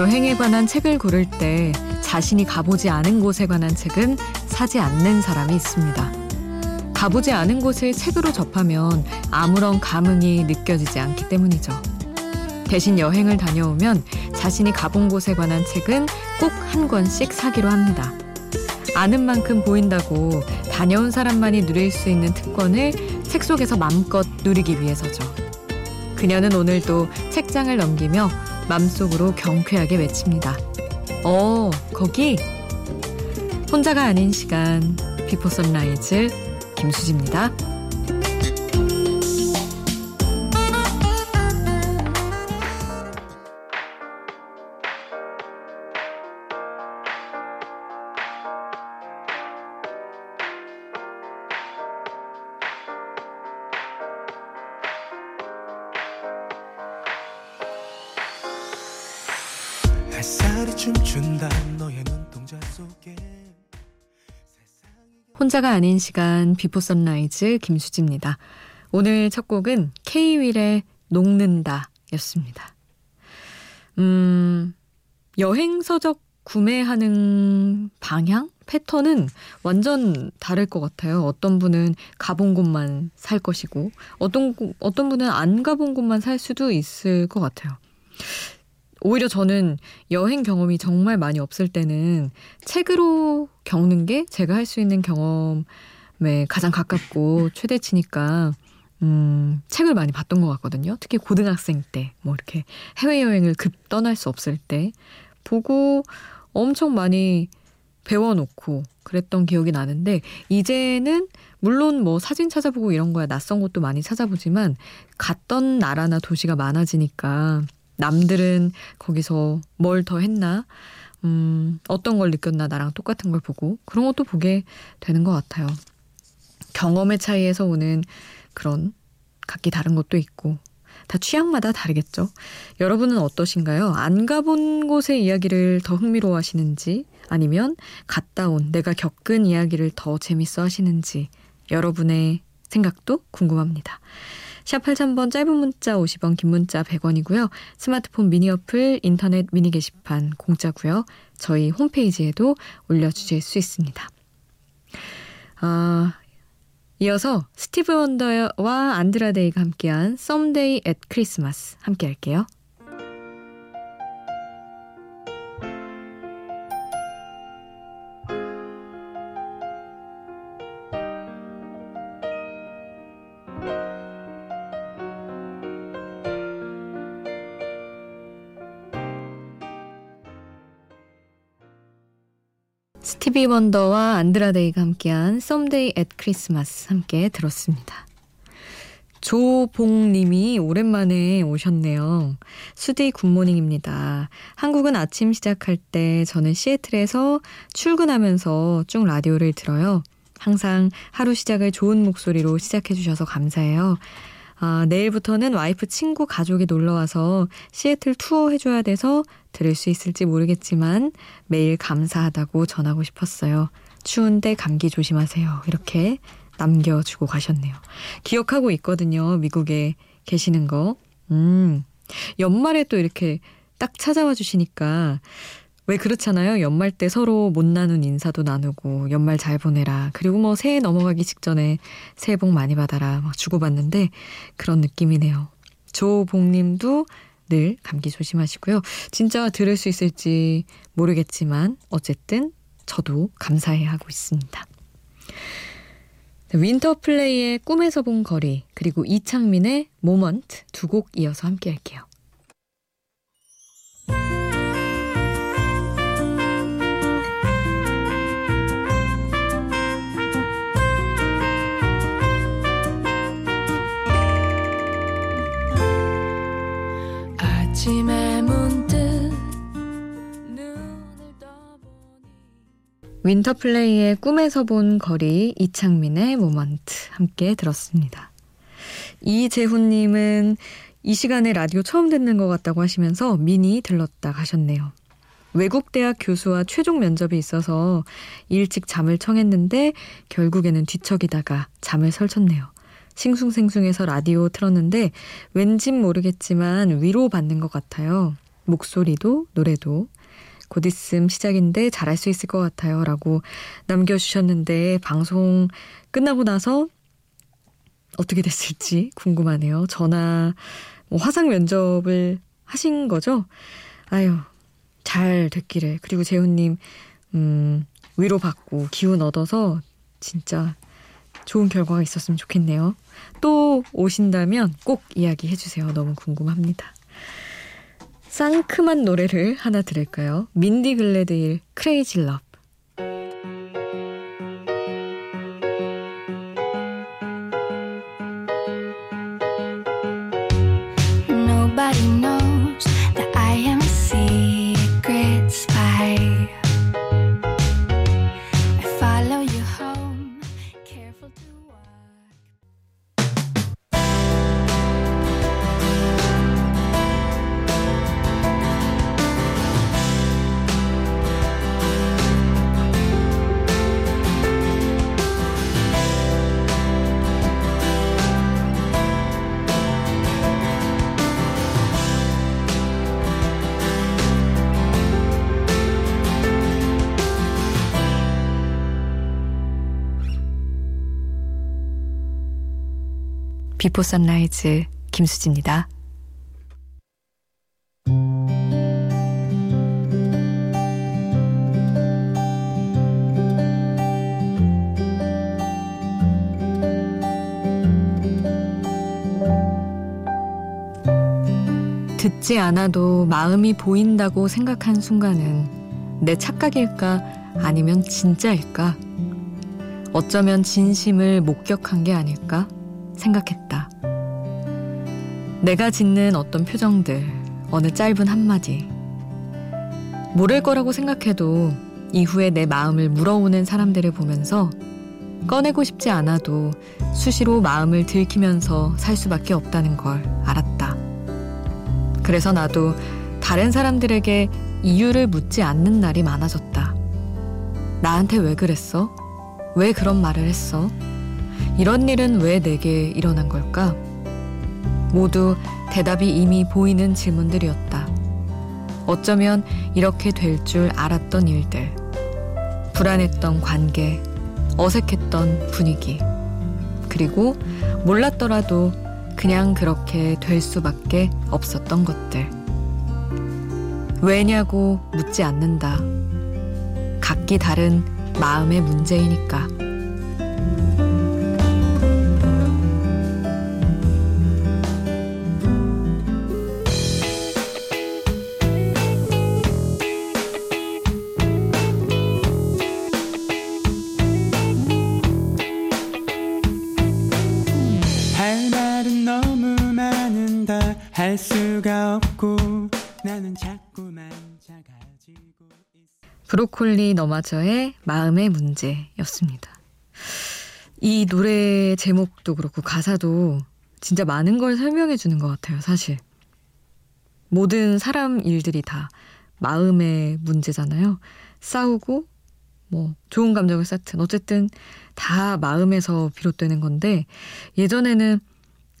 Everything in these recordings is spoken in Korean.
여행에 관한 책을 고를 때 자신이 가보지 않은 곳에 관한 책은 사지 않는 사람이 있습니다. 가보지 않은 곳을 책으로 접하면 아무런 감흥이 느껴지지 않기 때문이죠. 대신 여행을 다녀오면 자신이 가본 곳에 관한 책은 꼭 한 권씩 사기로 합니다. 아는 만큼 보인다고 다녀온 사람만이 누릴 수 있는 특권을 책 속에서 마음껏 누리기 위해서죠. 그녀는 오늘도 책장을 넘기며 맘속으로 경쾌하게 외칩니다. 어, 거기? 혼자가 아닌 시간, Before Sunrise, 김수지입니다. 혼자가 아닌 시간 Before Sunrise 김수지입니다. 오늘 첫 곡은 케이윌의 녹는다 였습니다. 음, 여행 서적 구매하는 방향? 패턴은 완전 다를 것 같아요. 어떤 분은 가본 곳만 살 것이고, 어떤, 어떤 분은 안 가본 곳만 살 수도 있을 것 같아요. 오히려 저는 여행 경험이 정말 많이 없을 때는 책으로 겪는 게 제가 할 수 있는 경험에 가장 가깝고 최대치니까 음, 책을 많이 봤던 것 같거든요. 특히 고등학생 때, 뭐 이렇게 해외여행을 급 떠날 수 없을 때, 보고 엄청 많이 배워놓고 그랬던 기억이 나는데, 이제는 물론 뭐 사진 찾아보고 이런 거야 낯선 곳도 많이 찾아보지만, 갔던 나라나 도시가 많아지니까, 남들은 거기서 뭘 더 했나, 음, 어떤 걸 느꼈나 나랑 똑같은 걸 보고 그런 것도 보게 되는 것 같아요. 경험의 차이에서 오는 그런 각기 다른 것도 있고 다 취향마다 다르겠죠. 여러분은 어떠신가요? 안 가본 곳의 이야기를 더 흥미로워 하시는지 아니면 갔다 온 내가 겪은 이야기를 더 재밌어 하시는지 여러분의 생각도 궁금합니다. 샵 8000번 짧은 문자 50원 긴 문자 100원이고요. 스마트폰 미니 어플 인터넷 미니 게시판 공짜고요. 저희 홈페이지에도 올려주실 수 있습니다. 아, 이어서 스티브 원더와 안드라데이가 함께한 Someday at Christmas 함께 할게요. 스티비 원더와 Andra Day가 함께한 Someday at Christmas 함께 들었습니다. 조봉님이 오랜만에 오셨네요. 수디 good morning입니다. 한국은 아침 시작할 때 저는 시애틀에서 출근하면서 쭉 라디오를 들어요. 항상 하루 시작을 좋은 목소리로 시작해 주셔서 감사해요. 아, 내일부터는 와이프 친구 가족이 놀러 와서 시애틀 투어 해줘야 돼서 들을 수 있을지 모르겠지만 매일 감사하다고 전하고 싶었어요. 추운데 감기 조심하세요. 이렇게 남겨주고 가셨네요. 기억하고 있거든요. 미국에 계시는 거. 음, 연말에 또 이렇게 딱 찾아와 주시니까 왜 그렇잖아요. 연말 때 서로 못 나눈 인사도 나누고 연말 잘 보내라. 그리고 뭐 새해 넘어가기 직전에 새해 복 많이 받아라. 막 주고받는데 그런 느낌이네요. 조봉님도 늘 감기 조심하시고요. 진짜 들을 수 있을지 모르겠지만 어쨌든 저도 감사해 하고 있습니다. Winterplay의 꿈에서 본 거리 그리고 이창민의 Moment 두 곡 이어서 함께 할게요. 윈터플레이의 꿈에서 본 거리 이창민의 모먼트 함께 들었습니다. 이재훈님은 이 시간에 라디오 처음 듣는 것 같다고 하시면서 미니 들렀다 가셨네요. 외국 대학 교수와 최종 면접이 있어서 일찍 잠을 청했는데 결국에는 뒤척이다가 잠을 설쳤네요. 싱숭생숭해서 라디오 틀었는데 왠진 모르겠지만 위로받는 것 같아요. 목소리도 노래도 곧 있음 시작인데 잘할 수 있을 것 같아요. 라고 남겨주셨는데 방송 끝나고 나서 어떻게 됐을지 궁금하네요. 전화, 뭐 화상 면접을 하신 거죠? 아유, 잘 됐기를. 그리고 재훈님, 음, 위로받고 기운 얻어서 진짜 좋은 결과가 있었으면 좋겠네요. 또 오신다면 꼭 이야기해 주세요. 너무 궁금합니다. 상큼한 노래를 하나 들을까요? 민디 글래드일 크레이지 럽. Before Sunrise 김수지입니다. 듣지 않아도 마음이 보인다고 생각한 순간은 내 착각일까 아니면 진짜일까? 어쩌면 진심을 목격한 게 아닐까? 생각했다. 내가 짓는 어떤 표정들, 어느 짧은 한마디. 모를 거라고 생각해도 이후에 내 마음을 물어오는 사람들을 보면서 꺼내고 싶지 않아도 수시로 마음을 들키면서 살 수밖에 없다는 걸 알았다. 그래서 나도 다른 사람들에게 이유를 묻지 않는 날이 많아졌다. 나한테 왜 그랬어? 왜 그런 말을 했어? 이런 일은 왜 내게 일어난 걸까? 모두 대답이 이미 보이는 질문들이었다. 어쩌면 이렇게 될 줄 알았던 일들. 불안했던 관계, 어색했던 분위기. 그리고 몰랐더라도 그냥 그렇게 될 수밖에 없었던 것들. 왜냐고 묻지 않는다. 각기 다른 마음의 문제이니까. 할 수가 없고 나는 자꾸만 작아지고 브로콜리 너마저의 마음의 문제였습니다. 이 노래 제목도 그렇고 가사도 진짜 많은 걸 설명해 주는 것 같아요, 사실. 모든 사람 일들이 다 마음의 문제잖아요. 싸우고, 뭐, 좋은 감정을 쌓든, 어쨌든 다 마음에서 비롯되는 건데, 예전에는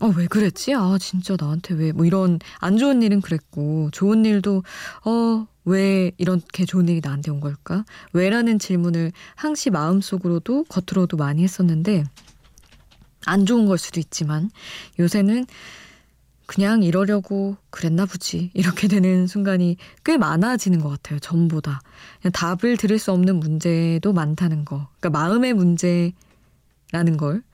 어, 왜 그랬지? 아, 진짜 나한테 왜, 뭐 이런 안 좋은 일은 그랬고, 좋은 일도, 어, 왜 이렇게 좋은 일이 나한테 온 걸까? 왜 라는 질문을 항시 마음속으로도 겉으로도 많이 했었는데, 안 좋은 걸 수도 있지만, 요새는 그냥 이러려고 그랬나 보지. 이렇게 되는 순간이 꽤 많아지는 것 같아요. 전보다. 그냥 답을 들을 수 없는 문제도 많다는 거. 그러니까 마음의 문제라는 걸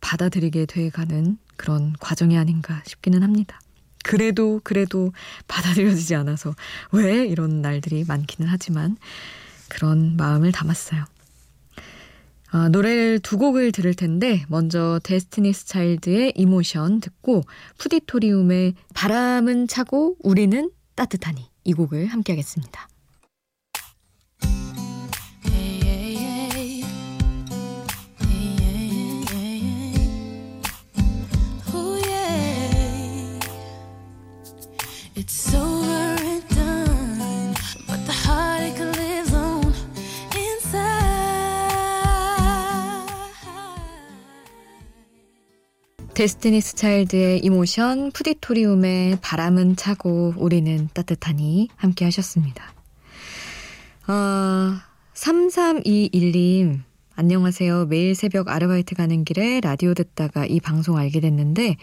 받아들이게 돼가는 그런 과정이 아닌가 싶기는 합니다. 그래도 그래도 받아들여지지 않아서 왜 이런 날들이 많기는 하지만 그런 마음을 담았어요. 아, 노래를 두 곡을 들을 텐데 먼저 데스티니스 차일드의 이모션 듣고 푸디토리움의 바람은 차고 우리는 따뜻하니 이 곡을 함께 하겠습니다. 데스티니스 차일드의 이모션, 푸디토리움의 바람은 차고 우리는 따뜻하니 함께 하셨습니다. 어, 3321님, 안녕하세요. 매일 새벽 아르바이트 가는 길에 라디오 듣다가 이 방송 알게 됐는데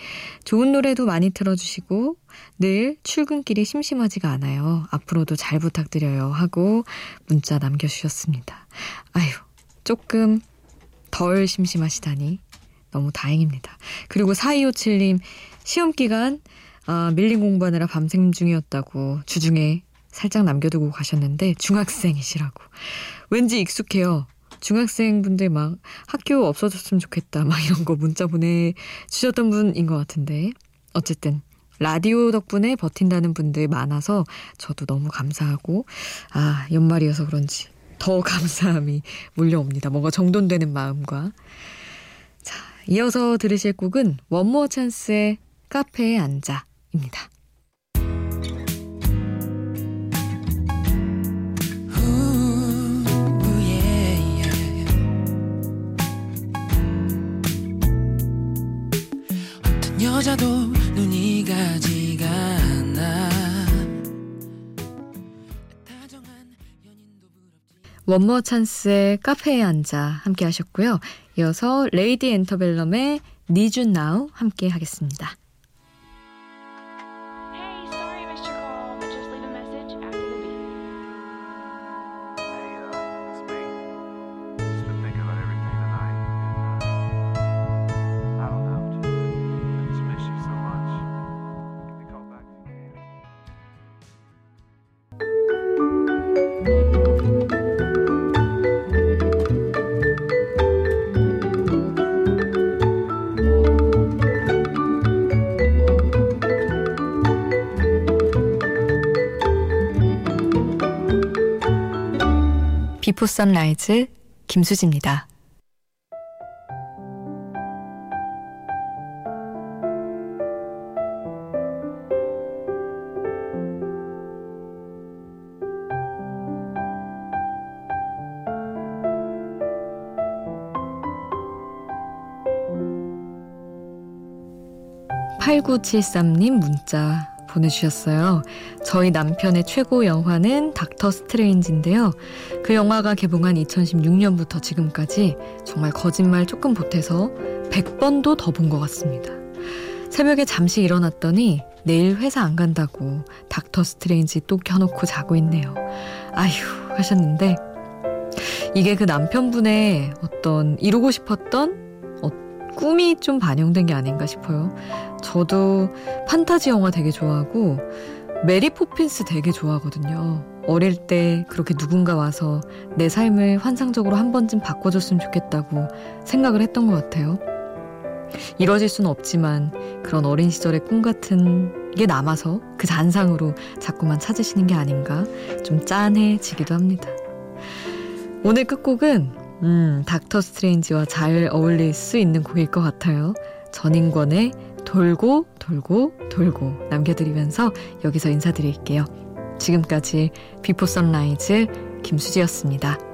좋은 노래도 많이 틀어주시고 늘 출근길이 심심하지가 않아요. 앞으로도 잘 부탁드려요. 하고 문자 남겨주셨습니다. 아유, 조금 덜 심심하시다니 너무 다행입니다. 그리고 4257님, 시험기간, 아, 밀린 공부하느라 밤샘 중이었다고 주중에 살짝 남겨두고 가셨는데 중학생이시라고. 왠지 익숙해요. 중학생분들 막 학교 없어졌으면 좋겠다 막 이런 거 문자 보내주셨던 분인 것 같은데 어쨌든 라디오 덕분에 버틴다는 분들 많아서 저도 너무 감사하고 아 연말이어서 그런지 더 감사함이 몰려옵니다. 뭔가 정돈되는 마음과 자, 이어서 들으실 곡은 원모어 찬스의 카페에 앉아입니다. 여자도 눈이 가지가 않아 원머 찬스의 카페에 앉아 함께 하셨고요. 이어서 레이디 엔터벨럼의 니준 나우 함께 하겠습니다. 비포 선라이즈 김수지입니다. (8973님) 문자 보내주셨어요. 저희 남편의 최고 영화는 닥터 스트레인지인데요. 그 영화가 개봉한 2016년부터 지금까지 정말 거짓말 조금 보태서 100번도 더 본 것 같습니다. 새벽에 잠시 일어났더니 내일 회사 안 간다고 닥터 스트레인지 또 켜놓고 자고 있네요. 아휴 하셨는데 이게 그 남편분의 어떤 이루고 싶었던 꿈이 좀 반영된 게 아닌가 싶어요. 저도 판타지 영화 되게 좋아하고 메리 포핀스 되게 좋아하거든요. 어릴 때 그렇게 누군가 와서 내 삶을 환상적으로 한 번쯤 바꿔줬으면 좋겠다고 생각을 했던 것 같아요. 이뤄질 수는 없지만 그런 어린 시절의 꿈 같은 게 남아서 그 잔상으로 자꾸만 찾으시는 게 아닌가 좀 짠해지기도 합니다. 오늘 끝곡은 음, 닥터 스트레인지와 잘 어울릴 수 있는 곡일 것 같아요. 전인권의 돌고 돌고 돌고 남겨드리면서 여기서 인사드릴게요. 지금까지 Before Sunrise 김수지였습니다.